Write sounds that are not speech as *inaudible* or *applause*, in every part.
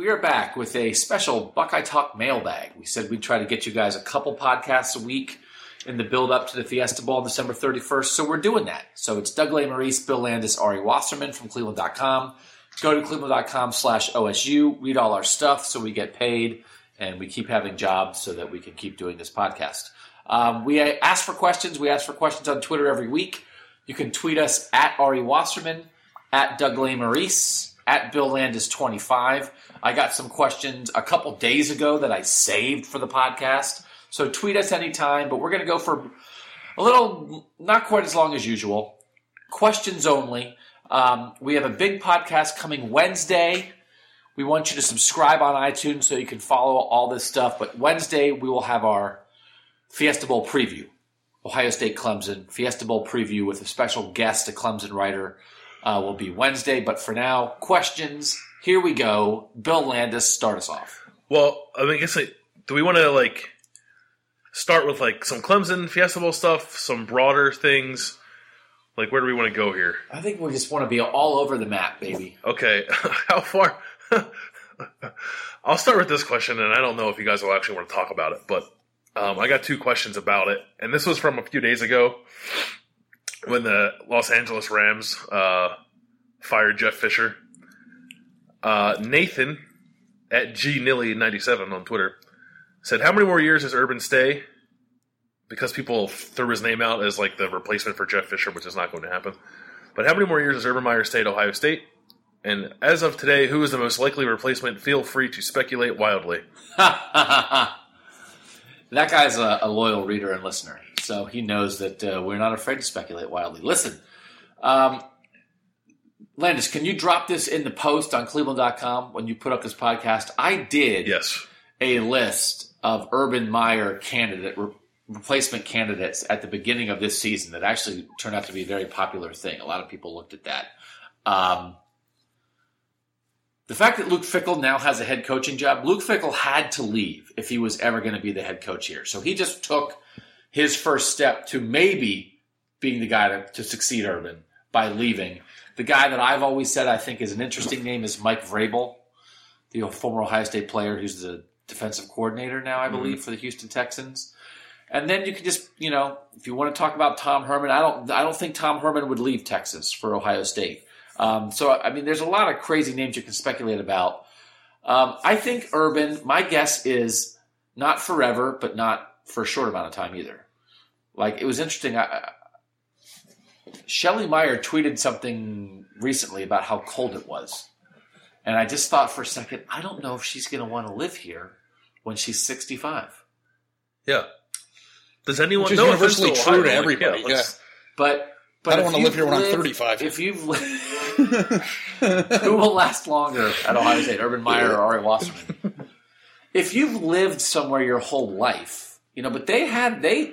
We are back with a special Buckeye Talk mailbag. We said we'd try to get you guys a couple podcasts a week in the build up to the Fiesta Bowl on December 31st, so we're doing that. So it's Doug Lesmerises, Bill Landis, Ari Wasserman from Cleveland.com. Go to cleveland.com slash OSU, read all our stuff so we get paid and we keep having jobs so that we can keep doing this podcast. Um, we ask for questions. We ask for questions on Twitter every week. You can tweet us at Ari Wasserman, at Doug Lesmerises, at Bill Landis25. I got some questions a couple days ago that I saved for the podcast. So tweet us anytime, but we're going to go for a little, not quite as long as usual. Questions only. Um, we have a big podcast coming Wednesday. We want you to subscribe on iTunes so you can follow all this stuff. But Wednesday, we will have our Fiesta Bowl preview. Ohio State Clemson, Fiesta Bowl preview with a special guest, a Clemson writer, uh, will be Wednesday. But for now, questions. Here we go. Bill Landis, start us off. Well, I mean, I guess like, do we want to like start with like some Clemson Fiesta Bowl stuff, some broader things? Like, where do we want to go here? I think we just want to be all over the map, baby. Okay, *laughs* how far? *laughs* I'll start with this question, and I don't know if you guys will actually want to talk about it, but um, I got two questions about it, and this was from a few days ago when the Los Angeles Rams uh, fired Jeff Fisher. Uh, Nathan at gnilly97 on Twitter said, "How many more years does Urban stay?" Because people threw his name out as like the replacement for Jeff Fisher, which is not going to happen. But how many more years does Urban Meyer stay at Ohio State? And as of today, who is the most likely replacement? Feel free to speculate wildly. *laughs* that guy's a, a, loyal reader and listener, so he knows that uh, we're not afraid to speculate wildly. Listen, um, Landis, can you drop this in the post on Cleveland.com when you put up this podcast? I did yes. a list of Urban Meyer candidate re- replacement candidates at the beginning of this season that actually turned out to be a very popular thing. A lot of people looked at that. Um, the fact that Luke Fickell now has a head coaching job, Luke Fickell had to leave if he was ever going to be the head coach here. So he just took his first step to maybe being the guy to, to succeed Urban by leaving. The guy that I've always said I think is an interesting name is Mike Vrabel, the former Ohio State player who's the defensive coordinator now, I believe, mm-hmm. for the Houston Texans. And then you can just, you know, if you want to talk about Tom Herman, I don't, I don't think Tom Herman would leave Texas for Ohio State. Um, so, I mean, there's a lot of crazy names you can speculate about. Um, I think Urban, my guess is not forever, but not for a short amount of time either. Like, it was interesting. I, Shelley Meyer tweeted something recently about how cold it was. And I just thought for a second, I don't know if she's going to want to live here when she's 65. Yeah. Does anyone Which is know? universally true to everybody. Yeah. But but I don't want to live here when lived, I'm 35. If you've *laughs* lived, who will last longer at Ohio State, Urban Meyer or Ari Wasserman? *laughs* if you've lived somewhere your whole life, you know, but they had they,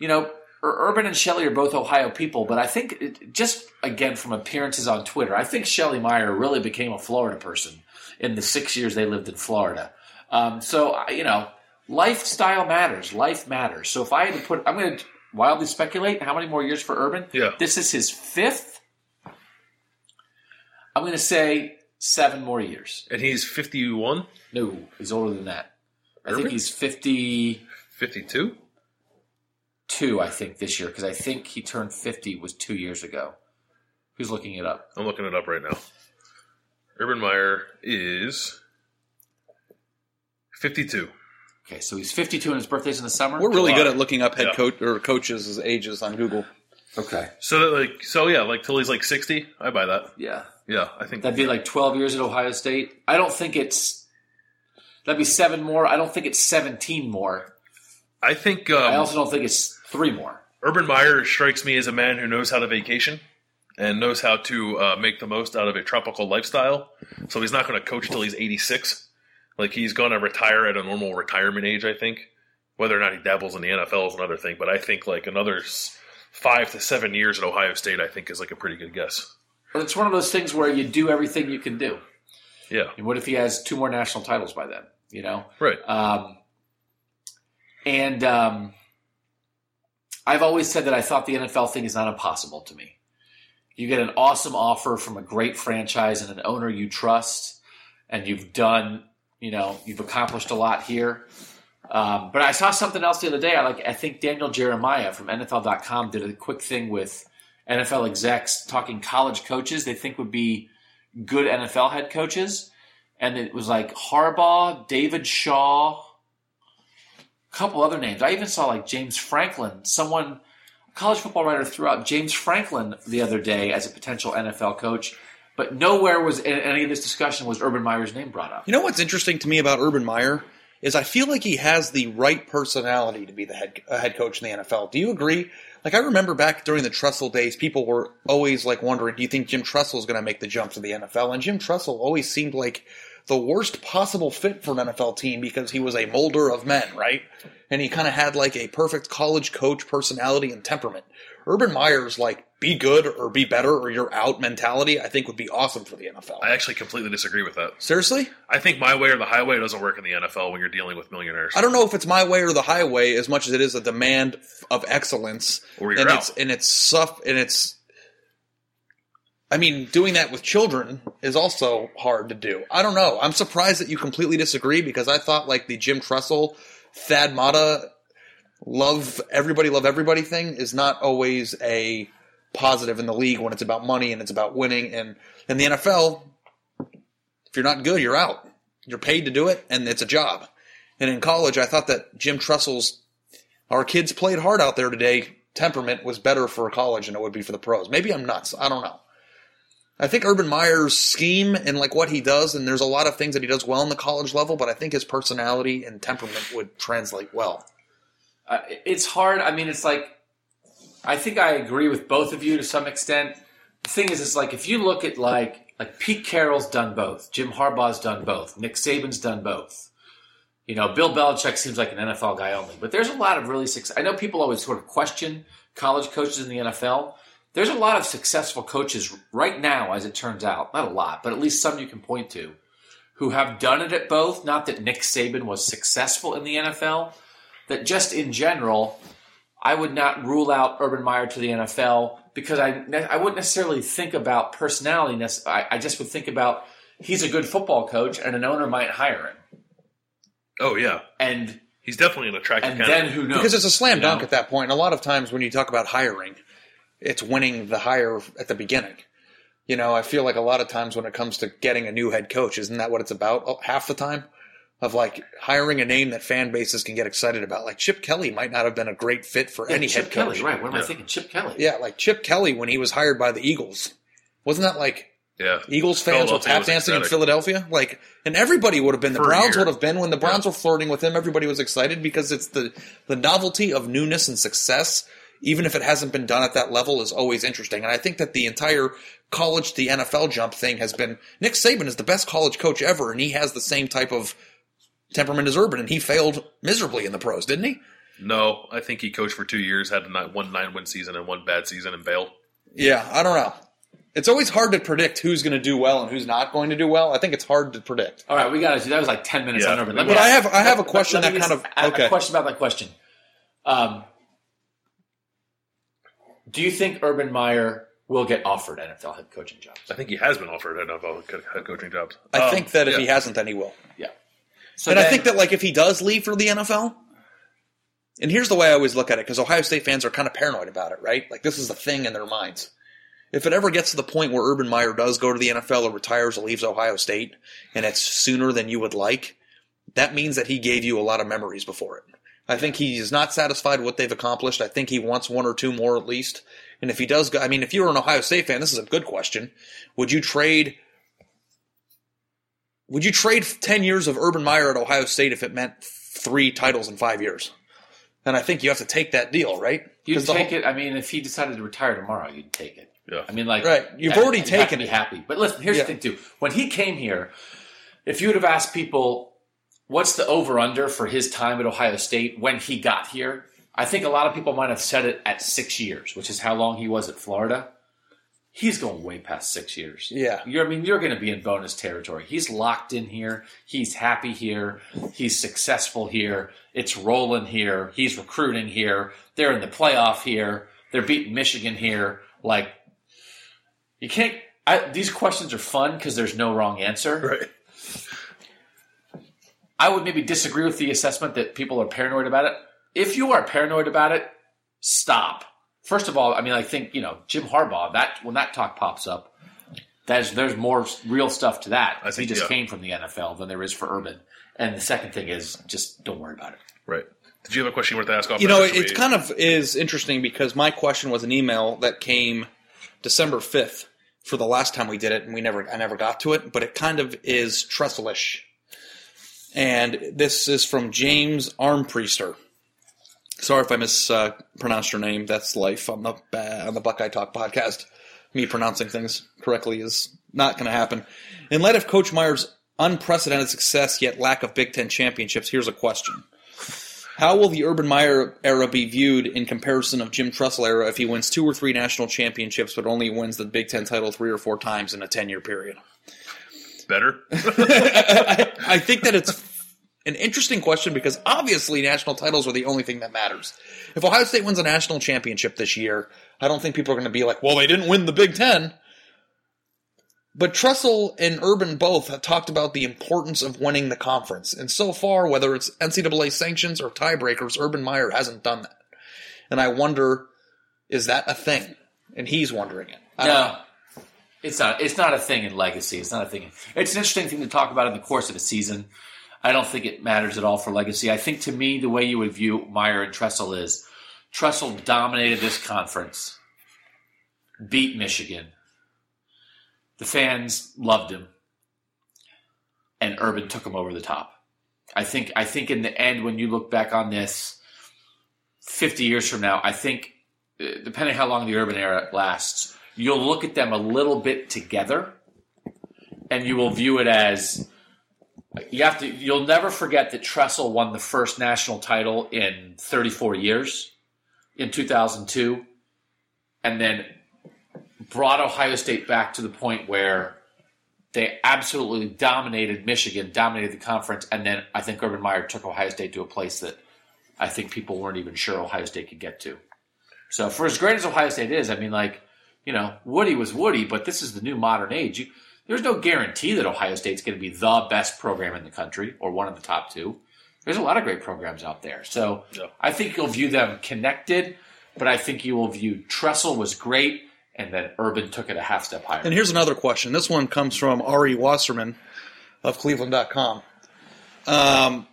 you know, Urban and Shelley are both Ohio people, but I think it, just again from appearances on Twitter, I think Shelley Meyer really became a Florida person in the six years they lived in Florida. Um, so you know, lifestyle matters. Life matters. So if I had to put, I'm going to wildly speculate how many more years for Urban. Yeah, this is his fifth. I'm going to say seven more years. And he's 51. No, he's older than that. Urban? I think he's 50. 52 two, I think, this year because I think he turned fifty was two years ago. Who's looking it up? I'm looking it up right now. Urban Meyer is 52. Okay, so he's 52 and his birthday's in the summer. We're really July. good at looking up head Yeah. coach or coaches' ages on Google. Okay, So like so yeah, like till he's like 60. I buy that. yeah, Yeah, I think that'd be like 12 years at Ohio State. I don't think it's that'd be seven more. I don't think it's 17 more. I think um, I also don't think it's three more. Urban Meyer strikes me as a man who knows how to vacation and knows how to uh, make the most out of a tropical lifestyle. So he's not going to coach till he's 86. Like he's going to retire at a normal retirement age, I think. Whether or not he dabbles in the NFL is another thing, but I think like another five to seven years at Ohio State, I think is like a pretty good guess. But it's one of those things where you do everything you can do. Yeah, And what if he has two more national titles by then? You know, right. Um, and um, I've always said that I thought the NFL thing is not impossible to me. You get an awesome offer from a great franchise and an owner you trust, and you've done, you know, you've accomplished a lot here. Um, but I saw something else the other day. I like. I think Daniel Jeremiah from NFL.com did a quick thing with NFL execs talking college coaches they think would be good NFL head coaches, and it was like Harbaugh, David Shaw, couple other names. I even saw like James Franklin. Someone, a college football writer, threw out James Franklin the other day as a potential NFL coach. But nowhere was in any of this discussion was Urban Meyer's name brought up. You know what's interesting to me about Urban Meyer is I feel like he has the right personality to be the head head coach in the NFL. Do you agree? Like I remember back during the Tressel days, people were always like wondering, do you think Jim Tressel is going to make the jump to the NFL? And Jim Tressel always seemed like the worst possible fit for an NFL team because he was a molder of men, right? And he kind of had like a perfect college coach personality and temperament. Urban Meyer's like be good or be better or you're out mentality, I think would be awesome for the NFL. I actually completely disagree with that. Seriously? I think my way or the highway doesn't work in the NFL when you're dealing with millionaires. I don't know if it's my way or the highway as much as it is a demand of excellence. Or you're and out. it's and it's suff and it's I mean, doing that with children is also hard to do. I don't know. I'm surprised that you completely disagree because I thought like the Jim Tressel, Thad Matta, love everybody, love everybody thing is not always a positive in the league when it's about money and it's about winning. And in the NFL, if you're not good, you're out. You're paid to do it, and it's a job. And in college, I thought that Jim Tressel's our kids played hard out there today. Temperament was better for college than it would be for the pros. Maybe I'm nuts. I don't know. I think Urban Meyer's scheme and like what he does, and there's a lot of things that he does well in the college level, but I think his personality and temperament would translate well. Uh, it's hard. I mean, it's like I think I agree with both of you to some extent. The thing is, it's like if you look at like like Pete Carroll's done both, Jim Harbaugh's done both, Nick Saban's done both. You know, Bill Belichick seems like an NFL guy only, but there's a lot of really success. I know people always sort of question college coaches in the NFL. There's a lot of successful coaches right now, as it turns out. Not a lot, but at least some you can point to who have done it at both. Not that Nick Saban was successful in the NFL, that just in general, I would not rule out Urban Meyer to the NFL because I I wouldn't necessarily think about personality. I, I just would think about he's a good football coach and an owner might hire him, Oh yeah, and he's definitely an attractive and candidate. then who knows? Because it's a slam you dunk know? at that point. And a lot of times when you talk about hiring, it's winning the hire at the beginning. You know, I feel like a lot of times when it comes to getting a new head coach, isn't that what it's about half the time? Of like hiring a name that fan bases can get excited about. Like Chip Kelly might not have been a great fit for Yeah, any Chip head Kelly, coach. right? What am I thinking? Chip Kelly. Yeah, like Chip Kelly when he was hired by the Eagles. Wasn't that like yeah, Eagles fans were tap dancing in. Philadelphia. Like, and everybody would have been. The For Browns would have been when the Browns were flirting with him. Everybody was excited because it's the the novelty of newness and success. Even if it hasn't been done at that level, is always interesting. And I think that the entire college to NFL jump thing has been. Nick Saban is the best college coach ever, and he has the same type of temperament as Urban, and he failed miserably in the pros, didn't he? No, I think he coached for two years, had a nine, one nine win season and one bad season, and bailed. Yeah, I don't know. It's always hard to predict who's going to do well and who's not going to do well. I think it's hard to predict. All right, we got to that. Was like ten minutes Yeah. on Urban. But me I have- I have a question that kind of- okay. A question about that question. Um, do you think Urban Meyer will get offered NFL head coaching jobs? I think he has been offered NFL co- head coaching jobs. I Um, think that if yeah. he hasn't, then he will. Yeah. So and I think that like if he does leave for the NFL, and here's the way I always look at it because Ohio State fans are kind of paranoid about it, right? Like this is a thing in their minds. If it ever gets to the point where Urban Meyer does go to the NFL or retires or leaves Ohio State, and it's sooner than you would like, that means that he gave you a lot of memories before it. I think he is not satisfied with what they've accomplished. I think he wants one or two more at least. And if he does go, I mean, if you were an Ohio State fan, this is a good question. Would you trade would you trade 10 years of Urban Meyer at Ohio State if it meant three titles in five years? And I think you have to take that deal, right? You'd take whole- it. I mean, if he decided to retire tomorrow, you'd take it. Yeah. I mean, like Right. You've yeah, already you'd have to taken be it. happy. But listen, here's Yeah. the thing too. When he came here, if you would have asked people, what's the over under for his time at Ohio State when he got here, I think a lot of people might have said it at six years, which is how long he was at Florida. He's going way past six years. Yeah. You're, I mean, you're going to be in bonus territory. He's locked in here. He's happy here. He's successful here. It's rolling here. He's recruiting here. They're in the playoff here. They're beating Michigan here. Like, you can't. I, these questions are fun because there's no wrong answer. Right. I would maybe disagree with the assessment that people are paranoid about it. If you are paranoid about it, stop. First of all, I mean, I think you know Jim Harbaugh. That when that talk pops up, there's there's more real stuff to that. I think, he just yeah. came from the NFL than there is for Urban. And the second thing is just don't worry about it. Right. Did you have a question you wanted to ask off? You know, or should it's kind of is interesting because my question was an email that came December fifth for the last time we did it, and we never I never got to it, but it kind of is Tresselish. And this is from James Armpriester. Sorry if I mispronounced your name. That's life on the ba- on the Buckeye Talk podcast. Me pronouncing things correctly is not going to happen. In light of Coach Meyer's unprecedented success yet lack of Big Ten championships, here's a question. How will the Urban Meyer era be viewed in comparison of Jim Tressel era if he wins two or three national championships but only wins the Big Ten title three or four times in a 10 year period? Better. I, *laughs* *laughs* I think that it's an interesting question because obviously national titles are the only thing that matters. If Ohio State wins a national championship this year, I don't think people are going to be like, well, they didn't win the Big Ten. But Tressel and Urban both have talked about the importance of winning the conference. And so far, whether it's NCAA sanctions or tiebreakers, Urban Meyer hasn't done that. And I wonder, is that a thing? And he's wondering it. I don't know. No, it's not. It's not a thing in legacy. It's not a thing. It's an interesting thing to talk about in the course of a season. I don't think it matters at all for legacy. I think to me, the way you would view Meyer and Tressel is Tressel dominated this conference, beat Michigan. The fans loved him, and Urban took him over the top. I think. I think in the end, when you look back on this, fifty years from now, I think uh, depending how long the urban era lasts, you'll look at them a little bit together and you will view it as you have to you'll never forget that Tressel won the first national title in 34 years in 2002 and then brought Ohio State back to the point where they absolutely dominated Michigan, dominated the conference, and then I think Urban Meyer took Ohio State to a place that I think people weren't even sure Ohio State could get to. So for as great as Ohio State is, I mean, like, you know, Woody was Woody, but this is the new modern age. You, there's no guarantee that Ohio State's going to be the best program in the country or one of the top two. There's a lot of great programs out there. So Yeah. I think you'll view them connected, but I think you will view Tressel was great, and then Urban took it a half step higher. And here's another question. This one comes from Ari Wasserman of Cleveland.com. Um,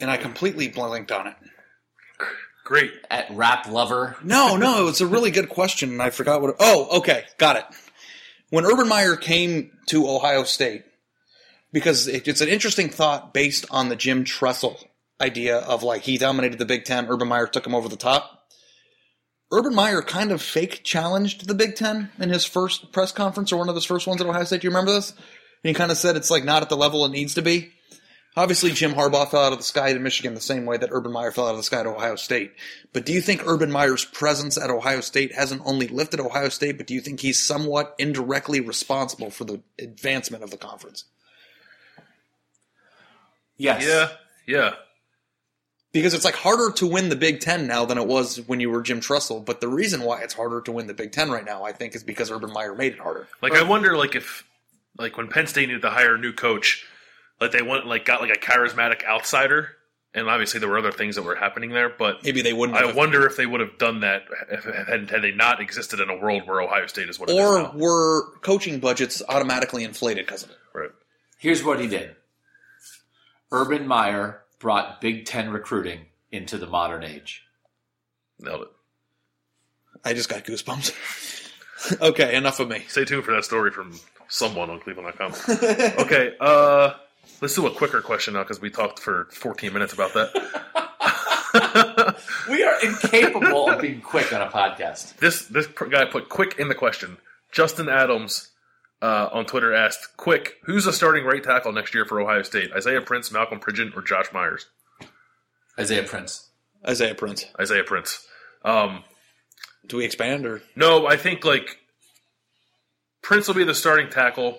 and I completely blanked on it. Great. At Rap Lover, No, no, it was a really good question, and I forgot what. It, oh, okay, got it. When Urban Meyer came to Ohio State, because it, it's an interesting thought based on the Jim Tressel idea of like he dominated the Big Ten, Urban Meyer took him over the top. Urban Meyer kind of fake challenged the Big Ten in his first press conference or one of his first ones at Ohio State. Do you remember this? And he kind of said it's like not at the level it needs to be. Obviously, Jim Harbaugh fell out of the sky to Michigan the same way that Urban Meyer fell out of the sky to Ohio State. But do you think Urban Meyer's presence at Ohio State hasn't only lifted Ohio State, but do you think he's somewhat indirectly responsible for the advancement of the conference? yes, Yeah. Yeah. Because it's like harder to win the Big Ten now than it was when you were Jim Tressel. But the reason why it's harder to win the Big Ten right now, I think, is because Urban Meyer made it harder. Like I wonder, like if, like when Penn State needed to hire a new coach, like they went like got like a charismatic outsider, and obviously there were other things that were happening there, but Maybe they wouldn't I have. wonder if they would have done that if, had, had they not existed in a world where Ohio State is what it is or now. were coaching budgets automatically inflated because of it? Right. Here's what he did. Urban Meyer brought Big Ten recruiting into the modern age. Nailed it. I just got goosebumps. *laughs* okay, enough of me. Stay tuned for that story from someone on Cleveland.com. *laughs* okay, uh, let's do a quicker question now because we talked for 14 minutes about that. *laughs* We are incapable of being quick on a podcast. this this guy put quick in the question. Justin Adams uh, on Twitter asked, "Quick, who's the starting right tackle next year for Ohio State? Isaiah Prince, Malcolm Pridgeon, or Josh Myers?" Isaiah Prince. Isaiah Prince. Isaiah Prince. Um, Do we expand or? no, I think like Prince will be the starting tackle,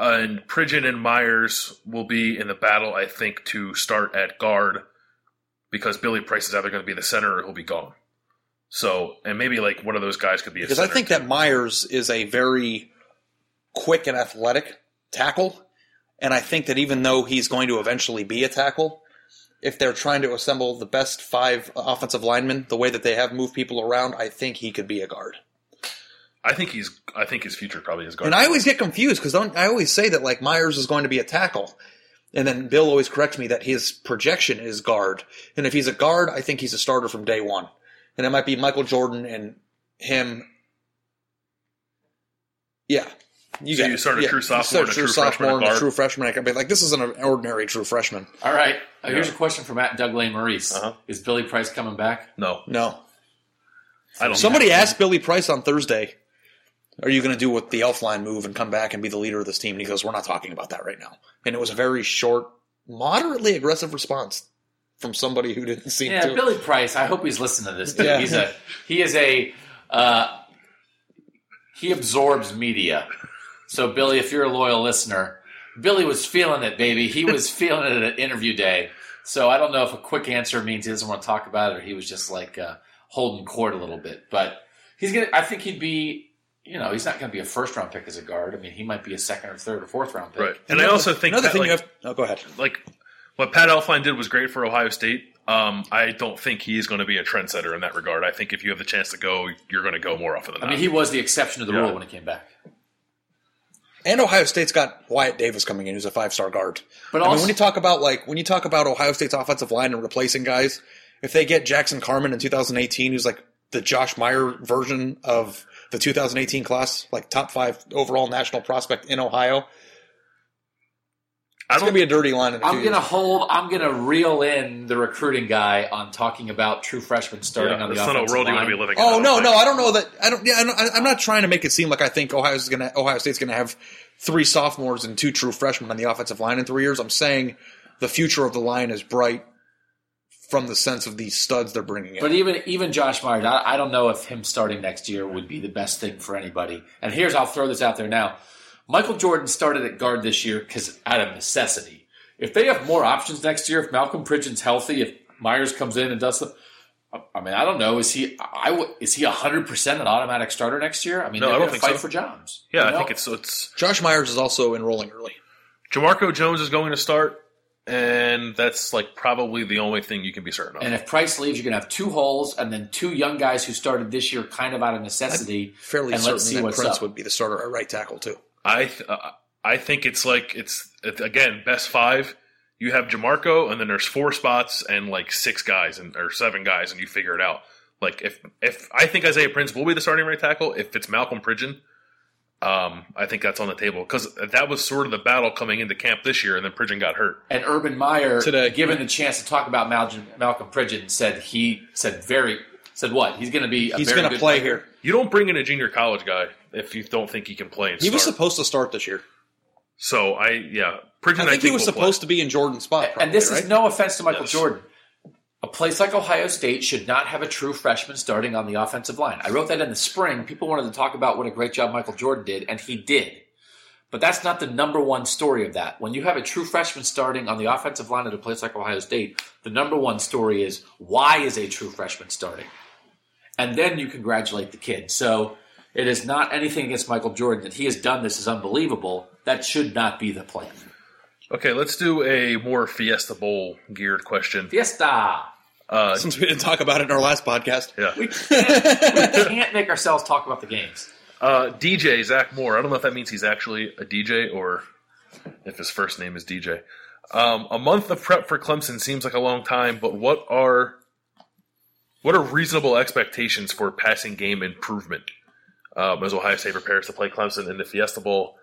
and Pridgeon and Myers will be in the battle. I think to start at guard because Billy Price is either going to be the center or he'll be gone. So, and maybe like one of those guys could be a Because I think that Myers is a very quick and athletic tackle, And I think that even though he's going to eventually be a tackle, if they're trying to assemble the best five offensive linemen, the way that they have moved people around, I think he could be a guard. I think he's. I think his future probably is guard. And I always get confused because I always say that like Myers is going to be a tackle, and then Bill always corrects me that his projection is guard. And if he's a guard, I think he's a starter from day one. And it might be Michael Jordan and him. Yeah. You So got you it. start a Yeah. true sophomore start and a true sophomore freshman and a true freshman. I can be like, this is an ordinary true freshman. All right. Uh, Here's Yeah. a question from at Doug Lesmerises. Uh-huh. Is Billy Price coming back? no, No. I don't. Somebody asked Billy Price on Thursday, "Are you going to do with the Elflein move and come back and be the leader of this team?" And he goes, "We're not talking about that right now." And it was a very short, moderately aggressive response from somebody who didn't seem to. Yeah, to. Billy Price. I hope he's listening to this. Dude. Yeah. He's a he is a uh, he absorbs media. So Billy, if you're a loyal listener, Billy was feeling it, baby. He was *laughs* feeling it at interview day. So I don't know if a quick answer means he doesn't want to talk about it, or he was just like uh, holding court a little bit. But he's gonna. I think he'd be. You know, he's not going to be a first round pick as a guard. I mean, he might be a second or third or fourth round pick. right. And I also think another that, thing like, you have. Oh, go ahead. like what Pat Elflein did was great for Ohio State. Um, I don't think he is going to be a trendsetter in that regard. I think if you have the chance to go, you're going to go more often than not. I not. mean, he was the exception to the Yeah. rule when he came back. And Ohio State's got Wyatt Davis coming in, who's a five star guard. But I mean, also, when you talk about like when you talk about Ohio State's offensive line and replacing guys, if they get Jackson Carman in 2018, who's like the Josh Meyer version of the 2018 class, like top five overall national prospect in Ohio, I it's gonna be a dirty line. In a I'm few gonna years. hold. I'm gonna reel in the recruiting guy on talking about true freshmen starting Yeah, on the that's not a offensive world you want line. to be living. in, Oh I don't no, think. no, I don't know that. I don't. Yeah, I don't, I'm not trying to make it seem like I think Ohio's gonna Ohio State's gonna have three sophomores and two true freshmen on the offensive line in three years. I'm saying the future of the line is bright from the sense of these studs they're bringing in. But even even Josh Myers, I, I don't know if him starting next year would be the best thing for anybody. And here's I'll throw this out there now. Michael Jordan started at guard this year because out of necessity. If they have more options next year, if Malcolm Pridgeon's healthy, if Myers comes in and does the, I mean, I don't know. Is he? I. Is he hundred percent an automatic starter next year? I mean, No, they're I don't going to think fight so. for jobs. Yeah, You I think it's it's Josh Myers is also enrolling early. Jamarco Jones is going to start, and that's like probably the only thing you can be certain of. And if Price leaves, you're going to have two holes, and then two young guys who started this year kind of out of necessity. Fairly and certain let's see that Prince up. would be the starter at right tackle too. I th- uh, I think it's like it's, it's again best five. You have Jamarco, and then there's four spots and like six guys and or seven guys, and you figure it out. Like if if I think Isaiah Prince will be the starting right tackle, if it's Malcolm Pridgeon, um, I think that's on the table because that was sort of the battle coming into camp this year, and then Pridgeon got hurt. And Urban Meyer, Today. given the chance to talk about Malcolm, Malcolm Pridgeon, said he said very said what he's going to be. A He's going to play player. here. You don't bring in a junior college guy if you don't think he can play. And He was supposed to start this year. so I yeah, Pridgeon. I think he was will play. supposed to be in Jordan's spot. Probably, and this right? is no offense to Michael Yes. Jordan. A place like Ohio State should not have a true freshman starting on the offensive line. I wrote that in the spring. People wanted to talk about what a great job Michael Jordan did, and he did. But that's not the number one story of that. When you have a true freshman starting on the offensive line at a place like Ohio State, the number one story is why is a true freshman starting? And then you congratulate the kid. So it is not anything against Michael Jordan that he has done this is unbelievable. That should not be the plan. Okay, let's do a more Fiesta Bowl geared question. Fiesta. Uh, Since we didn't talk about it in our last podcast. yeah. We can't, *laughs* we can't make ourselves talk about the games. Uh, DJ Zach Moore. I don't know if that means he's actually a DJ or if his first name is DJ. Um, a month of prep for Clemson seems like a long time, but what are what are reasonable expectations for passing game improvement um, as Ohio State prepares to play Clemson in the Fiesta Bowl?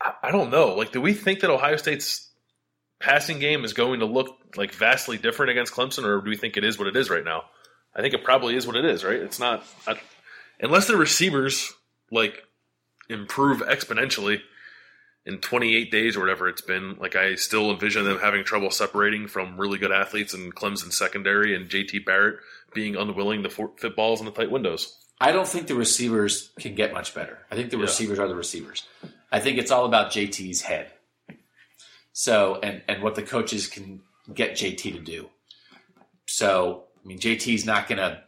I, I don't know. Like, do we think that Ohio State's passing game is going to look like vastly different against Clemson, or do we think it is what it is right now? I think it probably is what it is, right? It's not I, unless the receivers like improve exponentially in 28 days or whatever it's been. Like I still envision them having trouble separating from really good athletes and Clemson secondary and JT Barrett being unwilling to fit balls in the tight windows. I don't think the receivers can get much better. I think the Yeah. receivers are the receivers. I think it's all about JT's head. So, and, and what the coaches can get JT to do. So, I mean, JT's not going to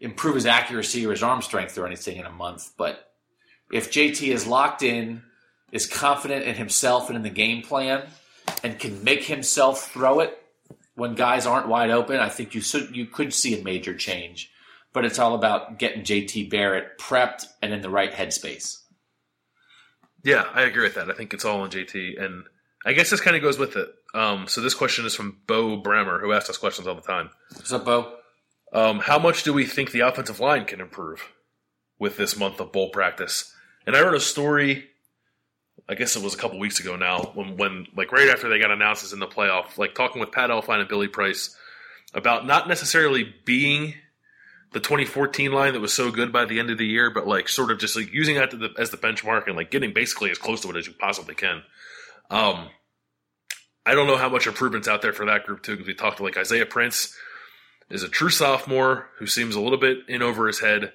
improve his accuracy or his arm strength or anything in a month, but if JT is locked in is confident in himself and in the game plan and can make himself throw it when guys aren't wide open, I think you should, you could see a major change. But it's all about getting JT Barrett prepped and in the right headspace. Yeah, I agree with that. I think it's all on JT, and I guess this kind of goes with it. Um, so this question is from Bo Brammer, who asks us questions all the time. What's up, Bo? Um, how much do we think the offensive line can improve with this month of bowl practice? And I wrote a story, I guess it was a couple weeks ago now, when, when like right after they got announced as in the playoff, like talking with Pat Elflein and Billy Price about not necessarily being the 2014 line that was so good by the end of the year, but like sort of just like using that the, as the benchmark and like getting basically as close to it as you possibly can. Um, I don't know how much improvement's out there for that group too, because we talked to like Isaiah Prince is a true sophomore who seems a little bit in over his head.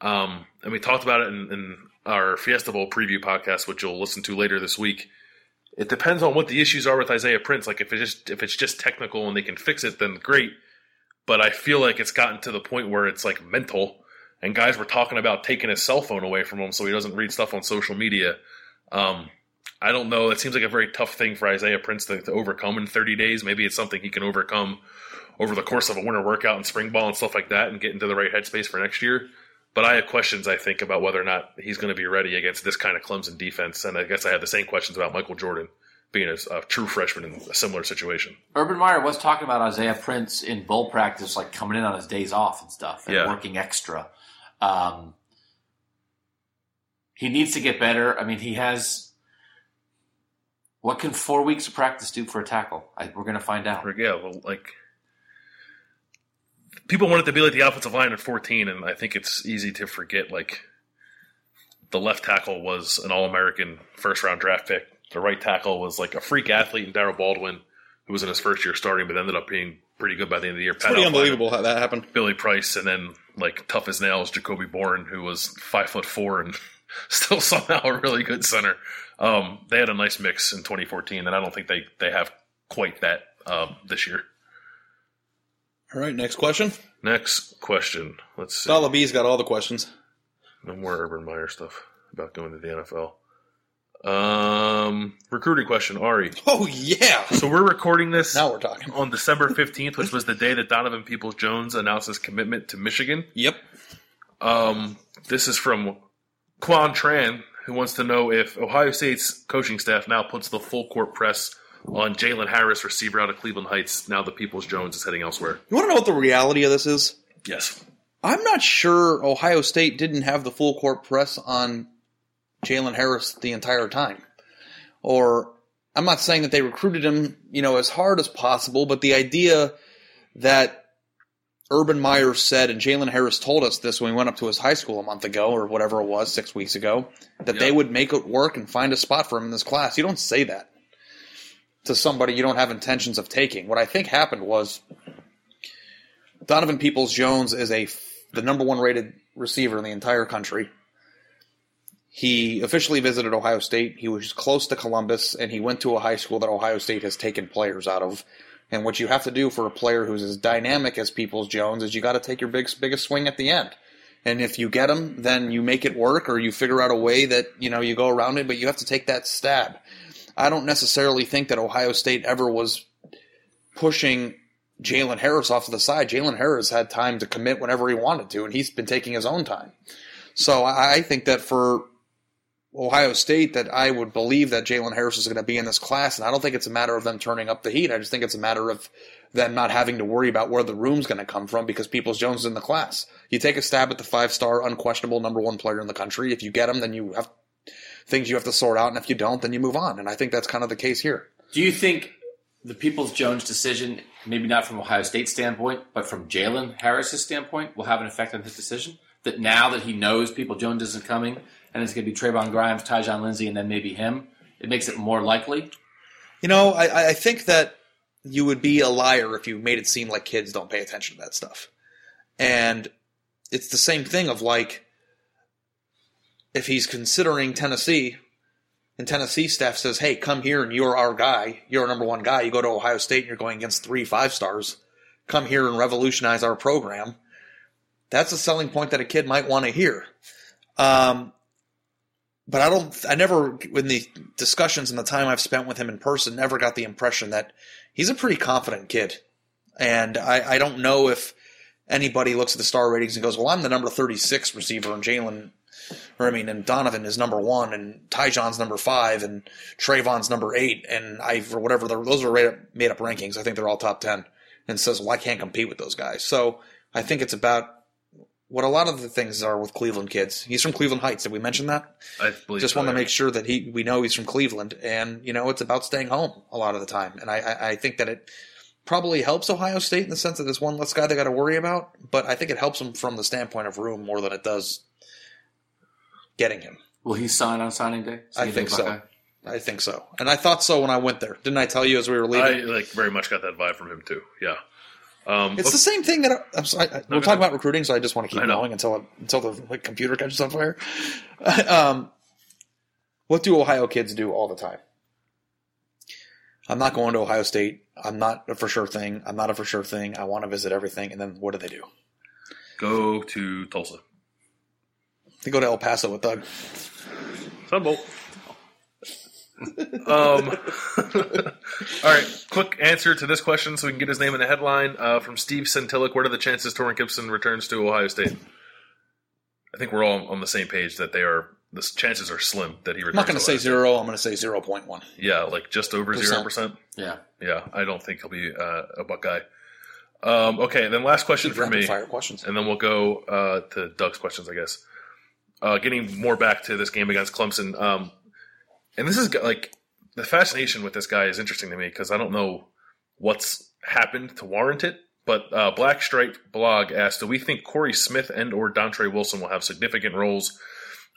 Um, and we talked about it in, in our Fiesta Bowl preview podcast, which you'll listen to later this week. It depends on what the issues are with Isaiah Prince. Like if it's just if it's just technical and they can fix it, then great. But I feel like it's gotten to the point where it's like mental, and guys were talking about taking his cell phone away from him so he doesn't read stuff on social media. Um, I don't know. It seems like a very tough thing for Isaiah Prince to, to overcome in 30 days. Maybe it's something he can overcome over the course of a winter workout and spring ball and stuff like that and get into the right headspace for next year. But I have questions, I think, about whether or not he's going to be ready against this kind of Clemson defense. And I guess I have the same questions about Michael Jordan being a, a true freshman in a similar situation. Urban Meyer was talking about Isaiah Prince in bowl practice, like coming in on his days off and stuff, and Yeah. working extra. Um, he needs to get better. I mean, he has. What can four weeks of practice do for a tackle? I, we're going to find out. Yeah, well, like people want it to be like the offensive line at 14, and I think it's easy to forget. Like the left tackle was an All-American first-round draft pick. The right tackle was like a freak athlete in Darryl Baldwin, who was in his first year starting, but ended up being pretty good by the end of the year. It's pretty unbelievable how that happened. Billy Price, and then like tough as nails, Jacoby Boren, who was five foot four and *laughs* still somehow a really good center. Um, they had a nice mix in 2014, and I don't think they they have quite that um, this year. All right, next question. Next question. Let's see. Dollar B's got all the questions. No more Urban Meyer stuff about going to the NFL. Um, recruiting question, Ari. Oh yeah. So we're recording this Now we're talking. on December 15th, which was the day that Donovan Peoples Jones announced his commitment to Michigan. Yep. Um, this is from Quan Tran, who wants to know if Ohio State's coaching staff now puts the full court press on Jalen Harris, receiver out of Cleveland Heights, now the Peoples Jones is heading elsewhere. You want to know what the reality of this is? Yes. I'm not sure Ohio State didn't have the full court press on Jalen Harris the entire time. Or I'm not saying that they recruited him, you know, as hard as possible, but the idea that Urban Meyer said, and Jalen Harris told us this when we went up to his high school a month ago or whatever it was, six weeks ago, that Yeah. they would make it work and find a spot for him in this class. You don't say that to somebody you don't have intentions of taking. What I think happened was Donovan Peoples Jones is a the number one rated receiver in the entire country. He officially visited Ohio State. He was close to Columbus, and he went to a high school that Ohio State has taken players out of. And what you have to do for a player who's as dynamic as Peoples Jones is you got to take your big, biggest swing at the end. And if you get him, then you make it work, or you figure out a way that you know you go around it. But you have to take that stab. I don't necessarily think that Ohio State ever was pushing Jalen Harris off to the side. Jalen Harris had time to commit whenever he wanted to, and he's been taking his own time. So I, I think that for Ohio State, that I would believe that Jalen Harris is going to be in this class, and I don't think it's a matter of them turning up the heat. I just think it's a matter of them not having to worry about where the room's going to come from because Peoples Jones is in the class. You take a stab at the five star, unquestionable number one player in the country. If you get him, then you have things you have to sort out, and if you don't, then you move on. And I think that's kind of the case here. Do you think the Peoples Jones decision, maybe not from Ohio State's standpoint, but from Jalen Harris's standpoint, will have an effect on his decision? That now that he knows People Jones isn't coming, and it's going to be Trevon Grimes, Tyjon Lindsey, and then maybe him, it makes it more likely. You know, I, I think that you would be a liar if you made it seem like kids don't pay attention to that stuff. And it's the same thing of like, if he's considering Tennessee, and Tennessee staff says, hey, come here and you're our guy, you're our number one guy, you go to Ohio State and you're going against three five stars, come here and revolutionize our program. That's a selling point that a kid might want to hear. Um, but I don't. I never, in the discussions and the time I've spent with him in person, never got the impression that he's a pretty confident kid. And I, I don't know if anybody looks at the star ratings and goes, "Well, I'm the number 36 receiver, and Jalen, or I mean, and Donovan is number one, and Tyjon's number five, and Trevon's number eight, and I for whatever those are up, made up rankings. I think they're all top ten, And says, "Well, I can't compete with those guys." So I think it's about what a lot of the things are with Cleveland kids. He's from Cleveland Heights. Did we mention that? I believe Just so, want to yeah. make sure that he we know he's from Cleveland, and you know it's about staying home a lot of the time. And I, I, I think that it probably helps Ohio State in the sense that there's one less guy they got to worry about. But I think it helps him from the standpoint of room more than it does getting him. Will he sign on signing day? I think so. Buckeye? I think so, and I thought so when I went there. Didn't I tell you as we were leaving? I like very much got that vibe from him too. Yeah. Um, it's the same thing that I, I'm sorry, I, we're go talk about recruiting, so I just want to keep going until until the like, computer catches on fire. *laughs* um, what do Ohio kids do all the time? I'm not going to Ohio State. I'm not a for sure thing. I'm not a for sure thing. I want to visit everything. And then what do they do? go to Tulsa. They go to El Paso with Doug. Sun Bowl. Um, *laughs* all right, quick answer to this question so we can get his name in the headline uh, from Steve Centilic. What are the chances Torrin Gibson returns to Ohio State? I think we're all on the same page that they are. The chances are slim that he returns. I'm not going to say zero. I'm going to say 0.1. Yeah, like just over zero percent. Yeah. Yeah, I don't think he'll be uh, a Buckeye. Um, okay, then last question for me, fire questions. and then we'll go uh, to Doug's questions, I guess. Uh, getting more back to this game against Clemson, um, and this is like the fascination with this guy is interesting to me because I don't know what's happened to warrant it. But uh, Black Stripe blog asked, "Do we think Corey Smith and or Dontre Wilson will have significant roles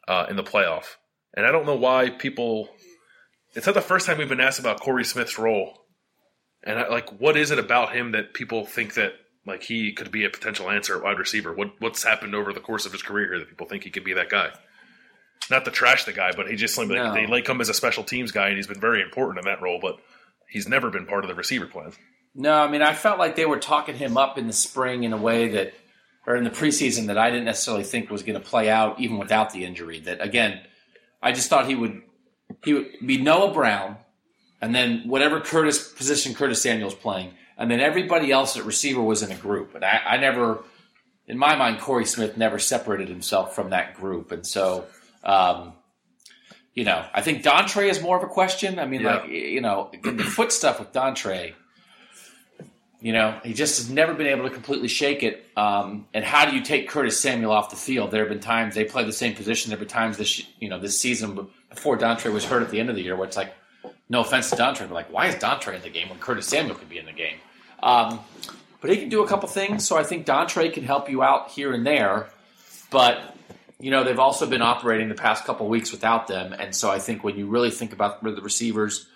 uh, in the playoff?" And I don't know why people. It's not the first time we've been asked about Corey Smith's role and I, like, what is it about him that people think that like he could be a potential answer at wide receiver? What what's happened over the course of his career here that people think he could be that guy? Not to trash the guy, but he just like No. they like him as a special teams guy, and he's been very important in that role. But he's never been part of the receiver plan. No, I mean, I felt like they were talking him up in the spring in a way that, or in the preseason that I didn't necessarily think was going to play out even without the injury. That again, I just thought he would he would be Noah Brown, and then whatever Curtis position Curtis Samuel's playing, and then everybody else at receiver was in a group. And I, I never, in my mind, Corey Smith never separated himself from that group, and so. Um, you know, I think Dontre is more of a question. I mean, Yeah. like you know, the foot stuff with Dontre. You know, he just has never been able to completely shake it. Um, and how do you take Curtis Samuel off the field? There have been times they play the same position. There have been times this you know this season before Dontre was hurt at the end of the year, where it's like, no offense to Dontre, but like, why is Dontre in the game when Curtis Samuel could be in the game? Um, but he can do a couple things, so I think Dontre can help you out here and there. But you know, they've also been operating the past couple weeks without them, and so I think when you really think about the receivers,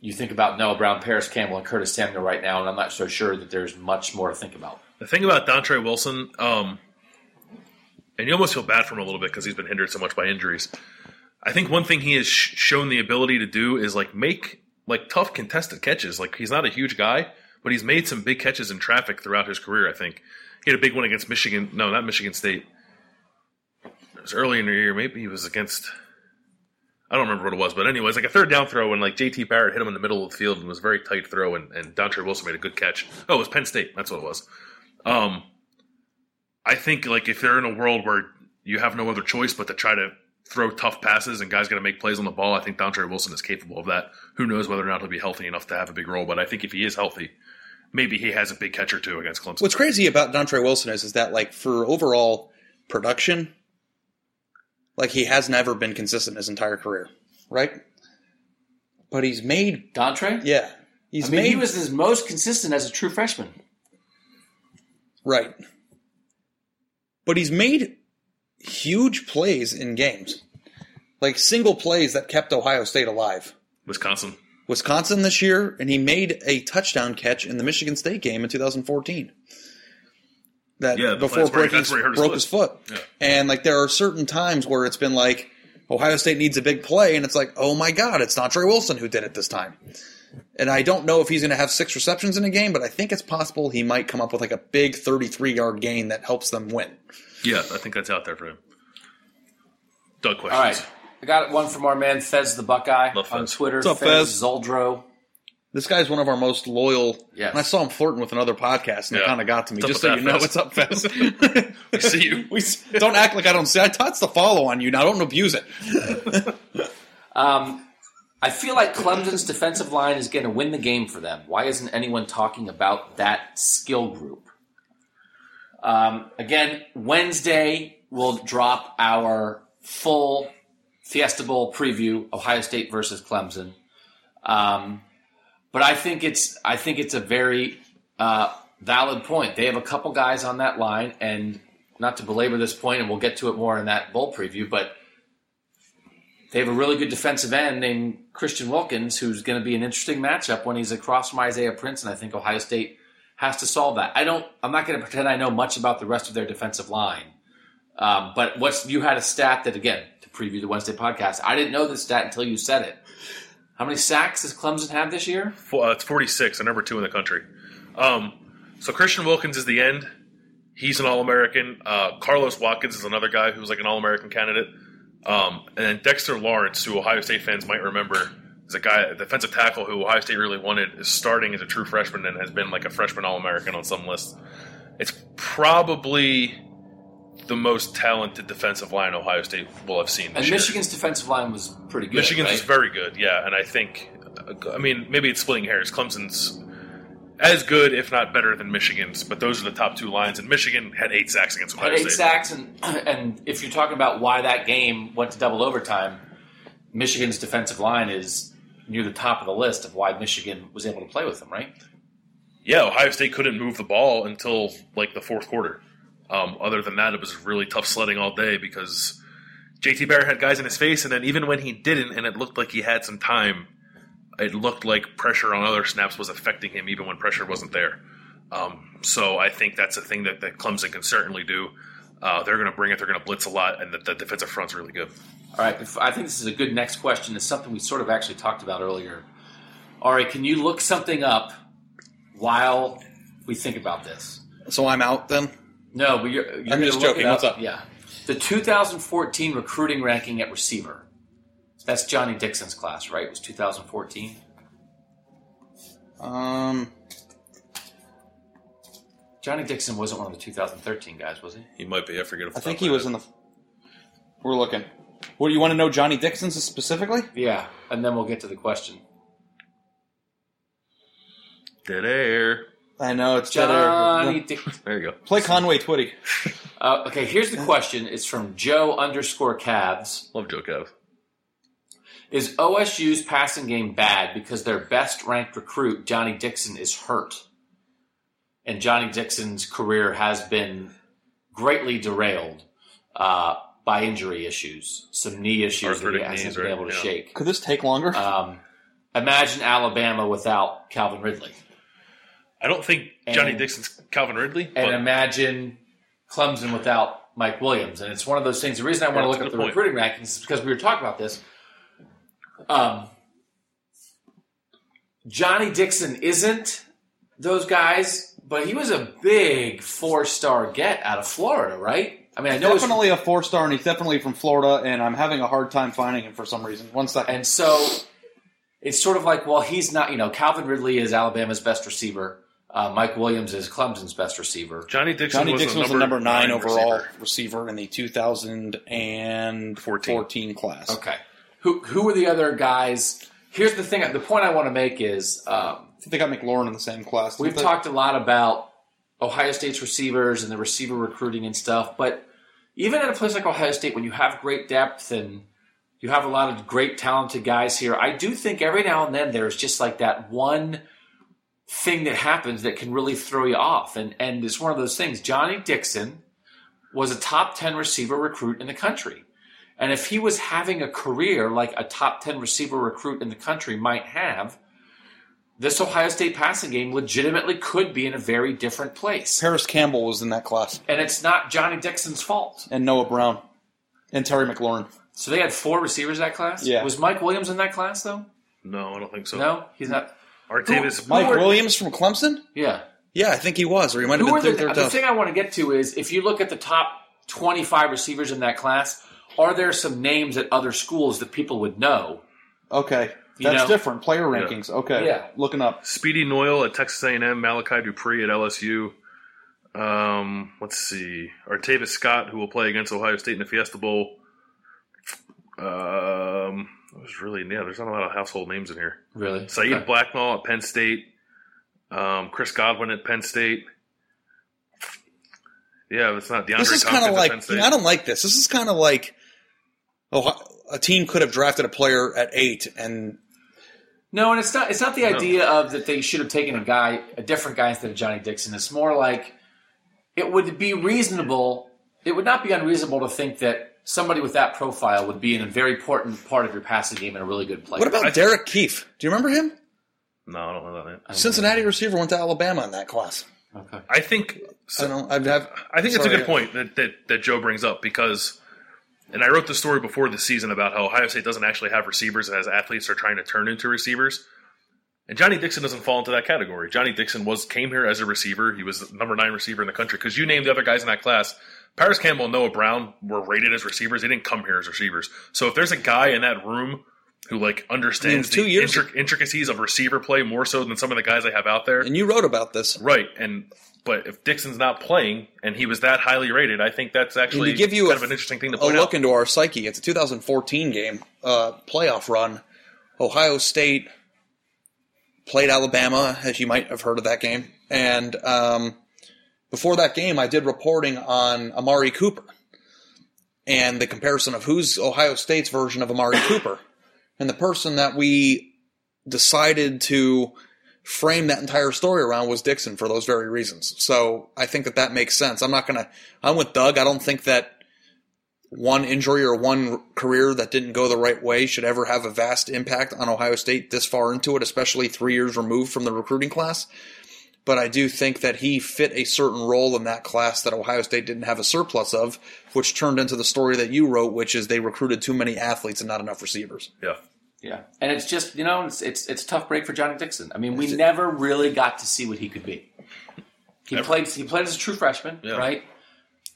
you think about Noah Brown, Parris Campbell, and Curtis Samuel right now, and I'm not so sure that there's much more to think about. The thing about Dontre Wilson, um, and you almost feel bad for him a little bit because he's been hindered so much by injuries. I think one thing he has sh- shown the ability to do is like make like tough contested catches. Like he's not a huge guy, but he's made some big catches in traffic throughout his career. I think he had a big one against Michigan. No, not Michigan State. It was early in the year. Maybe he was against. I don't remember what it was, but anyways, like a third down throw, and like JT Barrett hit him in the middle of the field and was a very tight throw, and, and Dontre Wilson made a good catch. Oh, it was Penn State. That's what it was. Um, I think like if they're in a world where you have no other choice but to try to throw tough passes and guys got to make plays on the ball, I think Dontre Wilson is capable of that. Who knows whether or not he'll be healthy enough to have a big role, but I think if he is healthy, maybe he has a big catch or two against Clemson. What's crazy about Dontre Wilson is, is that like for overall production, like he has never been consistent his entire career, right? But he's made, Dontre? yeah, he's I mean, made he was his most consistent as a true freshman. right. But he's made huge plays in games, like single plays that kept Ohio State alive. Wisconsin. Wisconsin this year, and he made a touchdown catch in the Michigan State game in 2014. That Yeah, before that's where- breaking that's where his broke foot. his foot. Yeah. And like there are certain times where it's been like Ohio State needs a big play, and it's like, oh my god, it's not Trey Wilson who did it this time. And I don't know if he's going to have six receptions in a game, but I think it's possible he might come up with like a big 33 yard gain that helps them win. Yeah, I think that's out there for him. Doug questions. All right. questions. I got one from our man Fez the Buckeye Love on Fez. Twitter. What's up, Fez? Zoldro. This guy's one of our most loyal. Yes. And I saw him flirting with another podcast, and it kind of got to me. What's Just so you know, what's up, *laughs* Fez? We see you. *laughs* we don't act like I don't see. I touch the follow on you now. Don't abuse it. *laughs* Um, I feel like Clemson's defensive line is going to win the game for them. Why isn't anyone talking about that skill group? Um, again, Wednesday we'll drop our full Fiesta Bowl preview: Ohio State versus Clemson. Um, but I think it's I think it's a very uh, valid point. They have a couple guys on that line, and not to belabor this point, and we'll get to it more in that bowl preview, but they have a really good defensive end named Christian Wilkins, who's going to be an interesting matchup when he's across from Isaiah Prince, and I think Ohio State has to solve that. I don't. I'm not going to pretend I know much about the rest of their defensive line, um, but what's you had a stat that again to preview the Wednesday podcast. I didn't know this stat until you said it. How many sacks does Clemson have this year? Well, uh, it's 46, and number two in the country. Um, so Christian Wilkins is the end. He's an All American. Uh, Carlos Watkins is another guy who's like an All American candidate. Um, and then Dexter Lawrence, who Ohio State fans might remember, is a guy, a defensive tackle who Ohio State really wanted, is starting as a true freshman and has been like a freshman All American on some lists. It's probably the most talented defensive line Ohio State will have seen. This And year. Michigan's defensive line was pretty good. Michigan's right? is very good, yeah, and I think, I mean, maybe it's splitting hairs. Clemson's as good, if not better, than Michigan's, but those are the top two lines. And Michigan had eight sacks against Ohio had eight State. sacks, and and if you're talking about why that game went to double overtime, Michigan's defensive line is near the top of the list of why Michigan was able to play with them, right? Yeah, Ohio State couldn't move the ball until like the fourth quarter. Um, other than that, it was really tough sledding all day because JT Barrett had guys in his face, and then even when he didn't, and it looked like he had some time, it looked like pressure on other snaps was affecting him, even when pressure wasn't there. Um, so I think that's a thing that, that Clemson can certainly do. Uh, they're going to bring it. They're going to blitz a lot, and the, the defensive front's really good. All right, I think this is a good next question. It's something we sort of actually talked about earlier. Ari, can you look something up while we think about this? So I'm out then. No, but you're, you're I'm just joking. What's up? Yeah, the 2014 recruiting ranking at receiver. That's Johnny Dixon's class, right? It was 2014. Um, Johnny Dixon wasn't one of the 2013 guys, was he? He might be. I forget. I think he was in the. We're looking. What do you want to know? Johnny Dixon's specifically? Yeah, and then we'll get to the question. dead air. I know it's dead Johnny air. Dixon. There you go. Play Conway Twitty. Uh, okay, here's the question. It's from Joe underscore Cavs. Love Joe Kev. Is OSU's passing game bad because their best ranked recruit, Johnny Dixon, is hurt? And Johnny Dixon's career has been greatly derailed uh, by injury issues, some knee issues that he hasn't knees, been right? able to Yeah. shake. Could this take longer? Um, imagine Alabama without Calvin Ridley. I don't think Johnny And- Dixon's Calvin Ridley, and but imagine Clemson without Mike Williams. And it's one of those things. The reason I want to look a up the good point. recruiting rankings is because we were talking about this. Um, Johnny Dixon isn't those guys, but he was a big four star get out of Florida, right? I mean, I know it's- definitely a four star, and he's definitely from Florida. And I'm having a hard time finding him for some reason. One second. And so it's sort of like, well, he's not, you know, Calvin Ridley is Alabama's best receiver. Uh, Mike Williams is Clemson's best receiver. Johnny Dixon, Johnny was, Dixon the was the number nine, overall receiver. receiver. in the 2014 14. class. Okay. Who who are the other guys? Here's the thing. The point I want to make is um, I think they got McLaurin in the same class. we've they? talked a lot about Ohio State's receivers and the receiver recruiting and stuff, but even at a place like Ohio State, when you have great depth and you have a lot of great talented guys here, I do think every now and then there's just like that one thing that happens that can really throw you off, and and it's one of those things. Johnny Dixon was a top ten receiver recruit in the country. And if he was having a career like a top 10 receiver recruit in the country might have, this Ohio State passing game legitimately could be in a very different place. Parris Campbell was in that class, And it's not Johnny Dixon's fault. and Noah Brown, and Terry McLaurin. So they had four receivers in that class? Yeah. Was Mike Williams in that class, though? No, I don't think so. No? He's not. Artavis. Mike were- Williams from Clemson. Yeah. Yeah, I think he was, or he might have been are the, third, third the thing I want to get to is if you look at the top 25 receivers in that class, are there some names at other schools that people would know? Okay, You that's know? different. Player rankings. Okay, Yeah. looking up. Speedy Noil at Texas A&M, Malachi Dupre at LSU. Um, let's see, Artavis Scott, who will play against Ohio State in the Fiesta Bowl. Um, it was really yeah. There's not a lot of household names in here. Really? Saeed Okay. Blacknall at Penn State. Um, Chris Godwin at Penn State. Yeah, it's not DeAndre This is kind of at Penn like I don't like this. This is kind of like oh, a team could have drafted a player at eight, and No, and it's not. It's not the idea of that they should have taken a guy, a different guy instead of Johnny Dixon. It's more like it would be reasonable. It would not be unreasonable to think that somebody with that profile would be in a very important part of your passing game and a really good player. what about Derek Kief? Do you remember him? no, I don't know that name. Cincinnati receiver went to Alabama in that class. Okay. I think I don't. I'd have. I think it's a good point that, that that Joe brings up because, and I wrote the story before the season about how Ohio State doesn't actually have receivers as athletes are trying to turn into receivers, and Johnny Dixon doesn't fall into that category. Johnny Dixon was came here as a receiver. He was the number nine receiver in the country because you named the other guys in that class. Parris Campbell and Noah Brown were rated as receivers. They didn't come here as receivers. So if there's a guy in that room who like understands two the years- intric- intricacies of receiver play more so than some of the guys I have out there, And you wrote about this. Right, and but if Dixon's not playing and he was that highly rated, I think that's actually to give you kind a- of an interesting thing to point A look out. into our psyche. It's a 2014 game, uh, playoff run. Ohio State played Alabama, as you might have heard of that game. And um, before that game, I did reporting on Amari Cooper and the comparison of who's Ohio State's version of Amari *coughs* Cooper. And the person that we decided to frame that entire story around was Dixon for those very reasons. So I think that that makes sense. I'm not going to, I'm with Doug. I don't think that one injury or one career that didn't go the right way should ever have a vast impact on Ohio State this far into it, especially three years removed from the recruiting class. But I do think that he fit a certain role in that class that Ohio State didn't have a surplus of, which turned into the story that you wrote, which is they recruited too many athletes and not enough receivers. Yeah, Yeah, and it's just you know it's it's, it's a tough break for Johnny Dixon. I mean, we never really got to see what he could be. He Never. played he played as a true freshman, Yeah. right?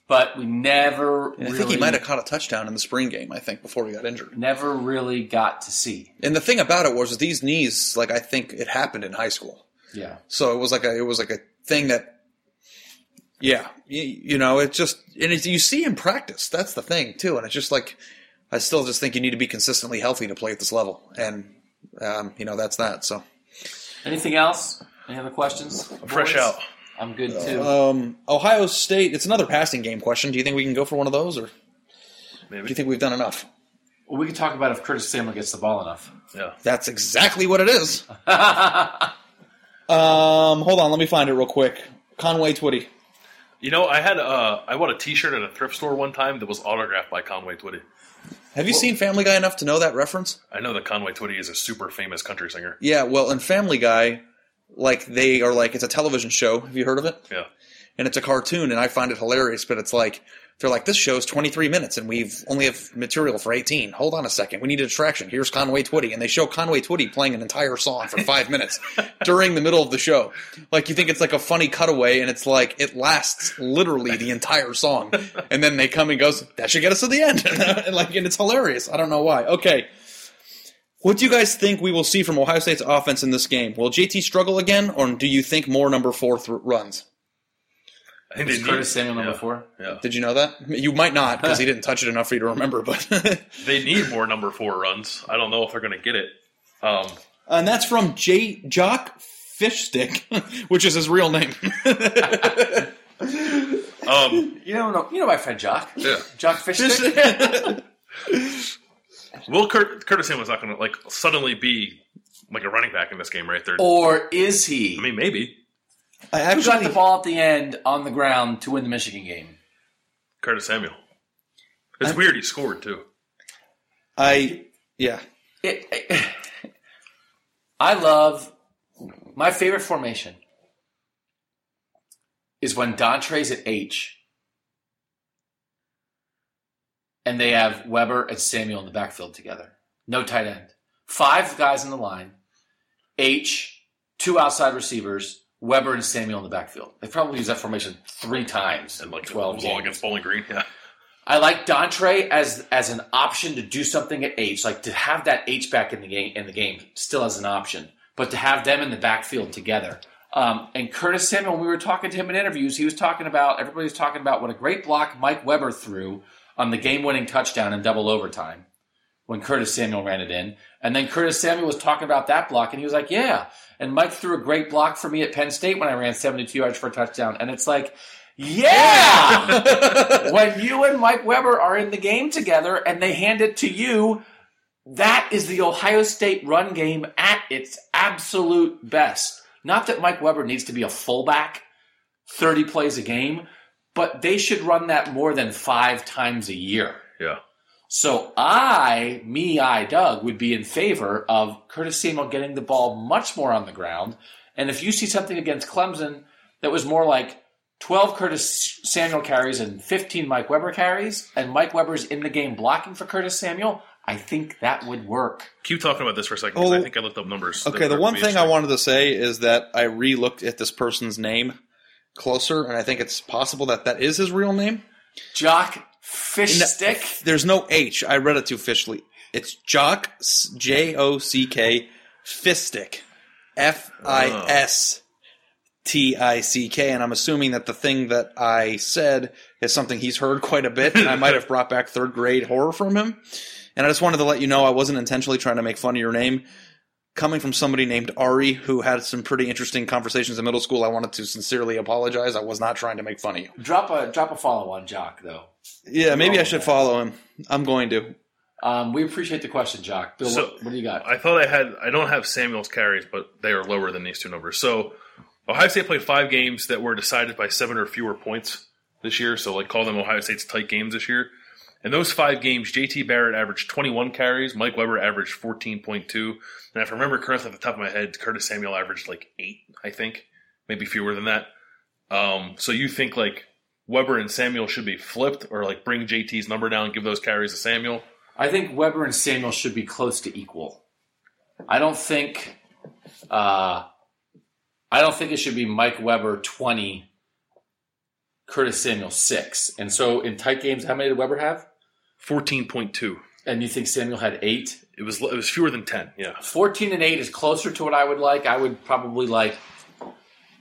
But we never. And I really, think he might have caught a touchdown in the spring game, I think, before he got injured. never really got to see. And the thing about it was these knees, like I think it happened in high school. Yeah, So it was like a it was like a thing that, yeah, you, you know, it just and it, you see in practice. That's the thing too, and it's just like I still just think you need to be consistently healthy to play at this level, and um, you know that's that. So anything else? Any other questions? fresh boys? out. I'm good too. um, Ohio State. It's another passing game question. Do you think we can go for one of those, or do you think we've done enough? well, we can talk about if Curtis Samuel gets the ball enough. yeah. That's exactly what it is. *laughs* um, hold on, let me find it real quick. Conway Twitty. You know, I had uh, I bought a T-shirt at a thrift store one time that was autographed by Conway Twitty. Have you seen Family Guy enough to know that reference? I know that Conway Twitty is a super famous country singer. Yeah, well, in Family Guy, like they are like it's a television show. Have you heard of it? Yeah, And it's a cartoon, and I find it hilarious. But it's like they're like this show's twenty three minutes, and we've only have material for eighteen. Hold on a second, we need a distraction. Here's Conway Twitty, and they show Conway Twitty playing an entire song for five minutes *laughs* during the middle of the show. Like you think it's like a funny cutaway, and it's like it lasts literally the entire song, and then they come and goes. That should get us to the end, *laughs* and like and it's hilarious. I don't know why. Okay. What do you guys think we will see from Ohio State's offense in this game? Will JT struggle again, or do you think more number four th- runs? I think Is they Curtis need, Samuel number yeah, four? Yeah, Did you know that? You might not because he *laughs* didn't touch it enough for you to remember. But *laughs* they need more number four runs. I don't know if they're going to get it. Um, and that's from J. Jock Fishstick, *laughs* which is his real name. um, You know, you know my friend Jock. yeah. Jock Fishstick. Will Curt, Curtis Samuel's not going to like suddenly be like a running back in this game, right? They're, or is he? I mean, maybe I Who got the ball at the end on the ground to win the Michigan game? Curtis Samuel. It's weird he scored too. I yeah. It, it- I love my favorite formation is when Dontre's at H and they have Weber and Samuel in the backfield together. No tight end. Five guys in the line. H, two outside receivers, Weber and Samuel in the backfield. They probably used that formation three times in like twelve games. against Bowling Green. Yeah, I like Dontre as as an option to do something at H, like to have that H back in the game in the game still as an option, but to have them in the backfield together. Um, and Curtis Samuel, when we were talking to him in interviews, he was talking about everybody was talking about what a great block Mike Weber threw on the game-winning touchdown in double overtime when Curtis Samuel ran it in. And then Curtis Samuel was talking about that block, and he was like, "Yeah." And Mike threw a great block for me at Penn State when I ran 72 yards for a touchdown. And it's like, yeah, *laughs* when you and Mike Weber are in the game together and they hand it to you, that is the Ohio State run game at its absolute best. Not that Mike Weber needs to be a fullback, 30 plays a game, but they should run that more than five times a year. Yeah. So I, me, I, Doug, would be in favor of Curtis Samuel getting the ball much more on the ground. And if you see something against Clemson that was more like 12 Curtis Samuel carries and 15 Mike Weber carries, and Mike Weber's in the game blocking for Curtis Samuel, I think that would work. Keep talking about this for a second. 'cause Oh, I think I looked up numbers. Okay, the one thing I wanted to say is that I re-looked at this person's name closer, and I think it's possible that that is his real name. Jock Fishstick. There's no H. I read it too fishly. It's Jock J O C K Fistick F I S T I C K, and I'm assuming that the thing that I said is something he's heard quite a bit, and I might have *laughs* brought back third grade horror from him. And I just wanted to let you know I wasn't intentionally trying to make fun of your name. Coming from somebody named Ari, who had some pretty interesting conversations in middle school, I wanted to sincerely apologize. I was not trying to make fun of you. Drop a drop a follow on Jock though. Yeah, maybe I should man. follow him. I'm going to. Um, we appreciate the question, Jock. Bill, So- what, what do you got? I thought I had. I don't have Samuel's carries, but they are lower than these two numbers. So Ohio State played five games that were decided by seven or fewer points this year. So like call them Ohio State's tight games this year. In those five games, JT Barrett averaged 21 carries. Mike Weber averaged 14.2. And if I remember correctly off the top of my head, Curtis Samuel averaged like eight, I think, maybe fewer than that. Um, so you think like Weber and Samuel should be flipped, or like bring JT's number down, give those carries to Samuel? I think Weber and Samuel should be close to equal. I don't think. Uh, I don't think it should be Mike Weber twenty, Curtis Samuel six. And so in tight games, how many did Weber have? 14.2. And you think Samuel had eight? It was it was fewer than 10. Yeah. 14 and 8 is closer to what I would like. I would probably like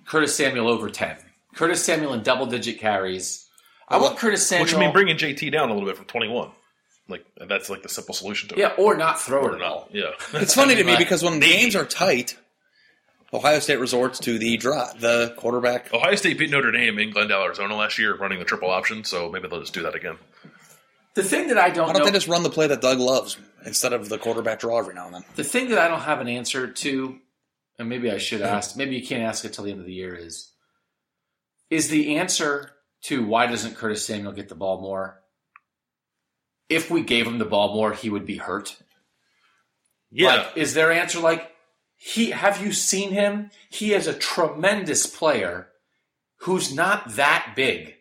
Curtis Samuel over 10. Curtis Samuel in double digit carries. I want Curtis Samuel. Which I mean, bringing JT down a little bit from 21. Like that's like the simple solution to it. yeah, or not throw Or it at all. Yeah. It's funny to me *laughs* because when the games are tight, Ohio State resorts to the draw, the quarterback. Ohio State beat Notre Dame in Glendale, Arizona last year, running the triple option. So maybe they'll just do that again. The thing that I don't, Why don't know, they just run the play that Doug loves instead of the quarterback draw every now and then? the thing that I don't have an answer to, and maybe I should ask, maybe you can't ask it till the end of the year is, is the answer to why doesn't Curtis Samuel get the ball more? If we gave him the ball more, he would be hurt. Yeah. Like, is their answer like he? Have you seen him? He is a tremendous player who's not that big.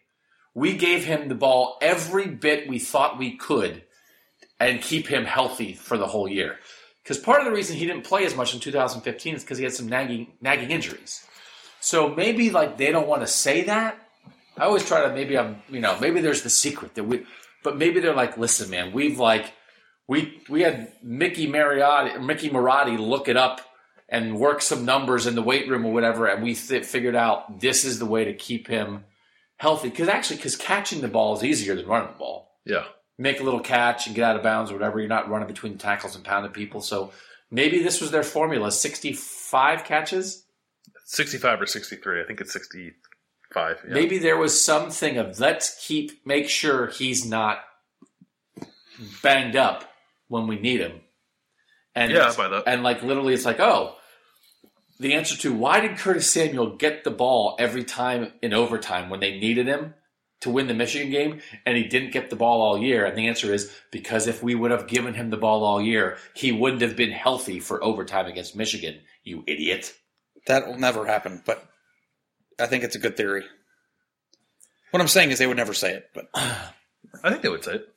We gave him the ball every bit we thought we could, and keep him healthy for the whole year. Because part of the reason he didn't play as much in 2015 is because he had some nagging nagging injuries. So maybe like they don't want to say that. I always try to maybe I'm you know maybe there's the secret that we, but maybe they're like, listen, man, we've like we we had Mickey Mariotti, Mickey Marotti look it up and work some numbers in the weight room or whatever, and we th- figured out this is the way to keep him healthy. Because actually, because catching the ball is easier than running the ball. yeah. Make a little catch and get out of bounds or whatever. You're not running between tackles and pounding people. So maybe this was their formula: 65 catches. 65 or 63. I think it's 65. Yeah. Maybe there was something of let's keep make sure he's not banged up when we need him. And Yeah, and like literally, it's like oh, the answer to why did Curtis Samuel get the ball every time in overtime when they needed him to win the Michigan game, and he didn't get the ball all year? And the answer is because if we would have given him the ball all year, he wouldn't have been healthy for overtime against Michigan. You idiot. That will never happen, but I think it's a good theory. What I'm saying is they would never say it, but I think they would say it.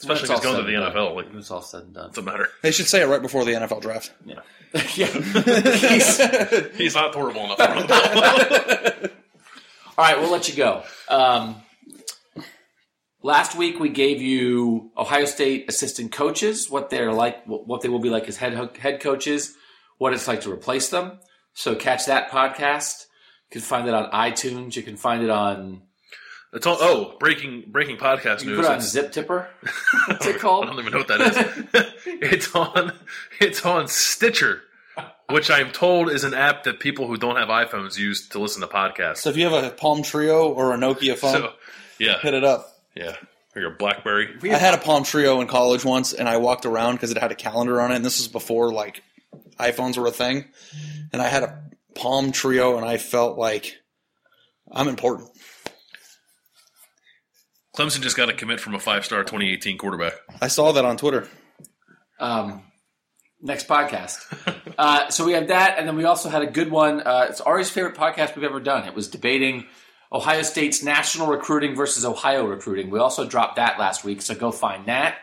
Especially When if he's going to the all NFL. Like, When it's all said and done. doesn't matter. they should say it right before the NFL draft. Yeah. *laughs* yeah. *laughs* He's- *laughs* He's not horrible enough to run the ball. all right, we'll let you go. Um, last week we gave you Ohio State assistant coaches, what they're like, what they will be like as head head coaches, what it's like to replace them. So catch that podcast. You can find it on iTunes. You can find it on. It's all, oh, breaking breaking podcast You news. put on It's- Zip Tipper. *laughs* What's it called? I don't even know what that is. *laughs* it's on it's on Stitcher, which I'm told is an app that people who don't have iPhones use to listen to podcasts. So if you have a Palm Treo or a Nokia phone, So, yeah, hit it up. yeah, or your BlackBerry. I had a Palm Treo in college once, and I walked around because it had a calendar on it. And this was before like iPhones were a thing, and I had a Palm Treo, and I felt like I'm important. Clemson just got a commit from a five-star 2018 quarterback. I saw that on Twitter. Um, next podcast. *laughs* uh, so we have that, and then we also had a good one. Uh, it's Ari's favorite podcast we've ever done. It was debating Ohio State's national recruiting versus Ohio recruiting. We also dropped that last week, so go find that.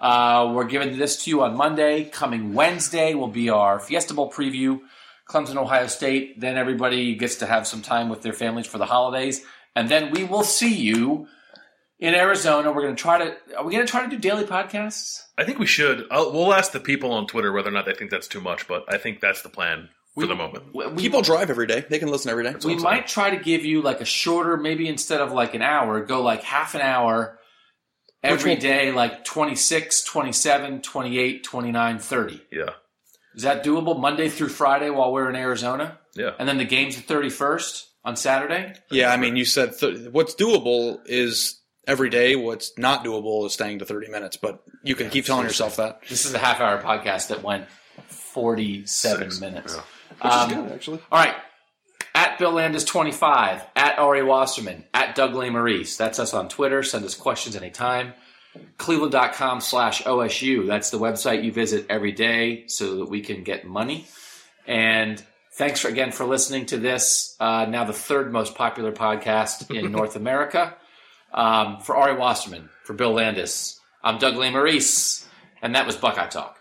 Uh, we're giving this to you on Monday. Coming Wednesday will be our Fiesta Bowl preview. Clemson, Ohio State. Then everybody gets to have some time with their families for the holidays, and then we will see you in Arizona. We're going to try to. Are we going to try to do daily podcasts? I think we should. I'll, we'll ask the people on Twitter whether or not they think that's too much, but I think that's the plan for the moment. We, we- People drive every day; they can listen every day. we might try to give you like a shorter, maybe instead of like an hour, go like half an hour every will- day, like 26, 27, 28, 29, 30. Yeah, Is that doable Monday through Friday while we're in Arizona? yeah. And then the game's the 31st on Saturday? Yeah, I mean, you said th- what's doable is every day. What's not doable is staying to 30 minutes. But you can keep telling yourself that. This is a half hour podcast that went 47 Six, minutes. yeah. Um, actually. All right. At Bill Landis 25, at Ari Wasserman, at Doug Lesmerises. That's us on Twitter. Send us questions anytime. Cleveland.com slash OSU. That's the website you visit every day so that we can get money. And thanks for, again for listening to this, uh, now the third most popular podcast in *laughs* North America. Um, for Ari Wasserman, for Bill Landis, I'm Doug Lesmerises, and that was Buckeye Talk.